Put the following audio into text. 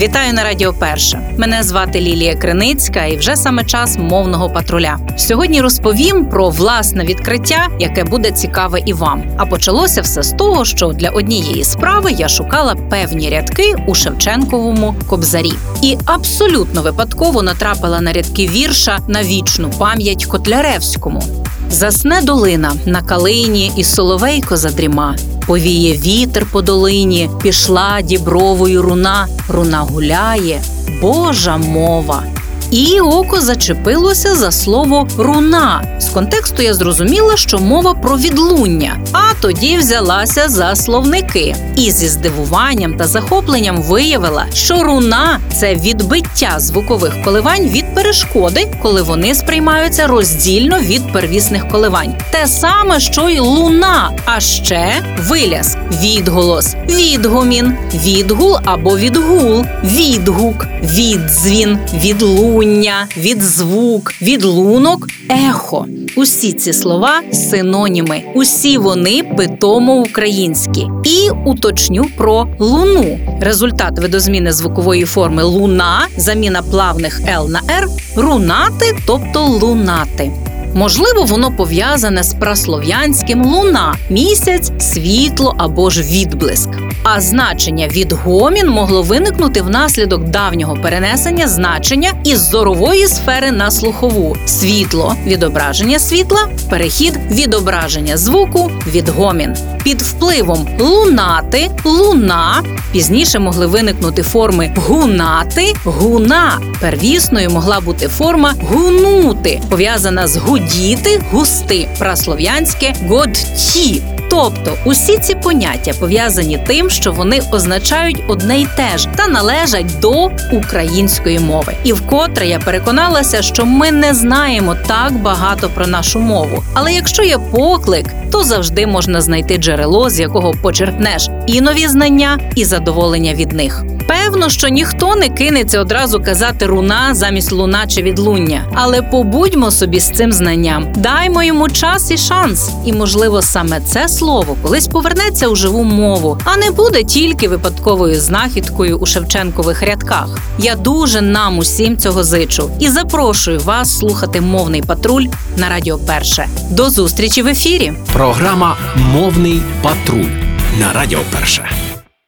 Вітаю на Радіо Перше. Мене звати Лілія Криницька, і вже саме час мовного патруля. Сьогодні розповім про власне відкриття, яке буде цікаве і вам. А почалося все з того, що для однієї справи я шукала певні рядки у Шевченковому кобзарі, і абсолютно випадково натрапила на рядки вірша на вічну пам'ять Котляревському. Засне долина на калині, і соловейко задріма. Повіє вітер по долині, пішла дібровою руна, руна гуляє, Божа мова. І око зачепилося за слово руна. З контексту я зрозуміла, що мова про відлуння, а тоді взялася за словники. І зі здивуванням та захопленням виявила, що руна це відбиття звукових коливань від перешкоди, коли вони сприймаються роздільно від первісних коливань. Те саме, що й луна, а ще виляз, відголос, відгомін, відгул або відгул, відгук, віддзвін, відлуння, відзвук, відлунок, ехо. Усі ці слова синоніми, усі вони питомо українські. І уточню про луну. Результат видозміни звукової форми луна, заміна плавних Л на Р, рунати, тобто лунати. Можливо, воно пов'язане з праслов'янським луна, місяць, світло або ж відблиск. А значення відгомін могло виникнути внаслідок давнього перенесення значення із зорової сфери на слухову світло, відображення світла, перехід відображення звуку, відгомін. Під впливом лунати, луна пізніше могли виникнути форми гунати, гуна. Первісною могла бути форма гунути, пов'язана з гудіти, густи, праслов'янське годті. Тобто усі ці поняття пов'язані тим, що вони означають одне й те ж та належать до української мови. І вкотре я переконалася, що ми не знаємо так багато про нашу мову. Але якщо є поклик, то завжди можна знайти джерело, з якого почерпнеш і нові знання, і задоволення від них. Певно, що ніхто не кинеться одразу казати руна замість луна чи відлуння, але побудьмо собі з цим знанням, даймо йому час і шанс. І, можливо, саме це слово колись повернеться у живу мову, а не буде тільки випадковою знахідкою у Шевченкових рядках. Я дуже нам усім цього зичу і запрошую вас слухати мовний патруль на Радіо Перше. До зустрічі в ефірі. Програма Мовний патруль на Радіо Перше.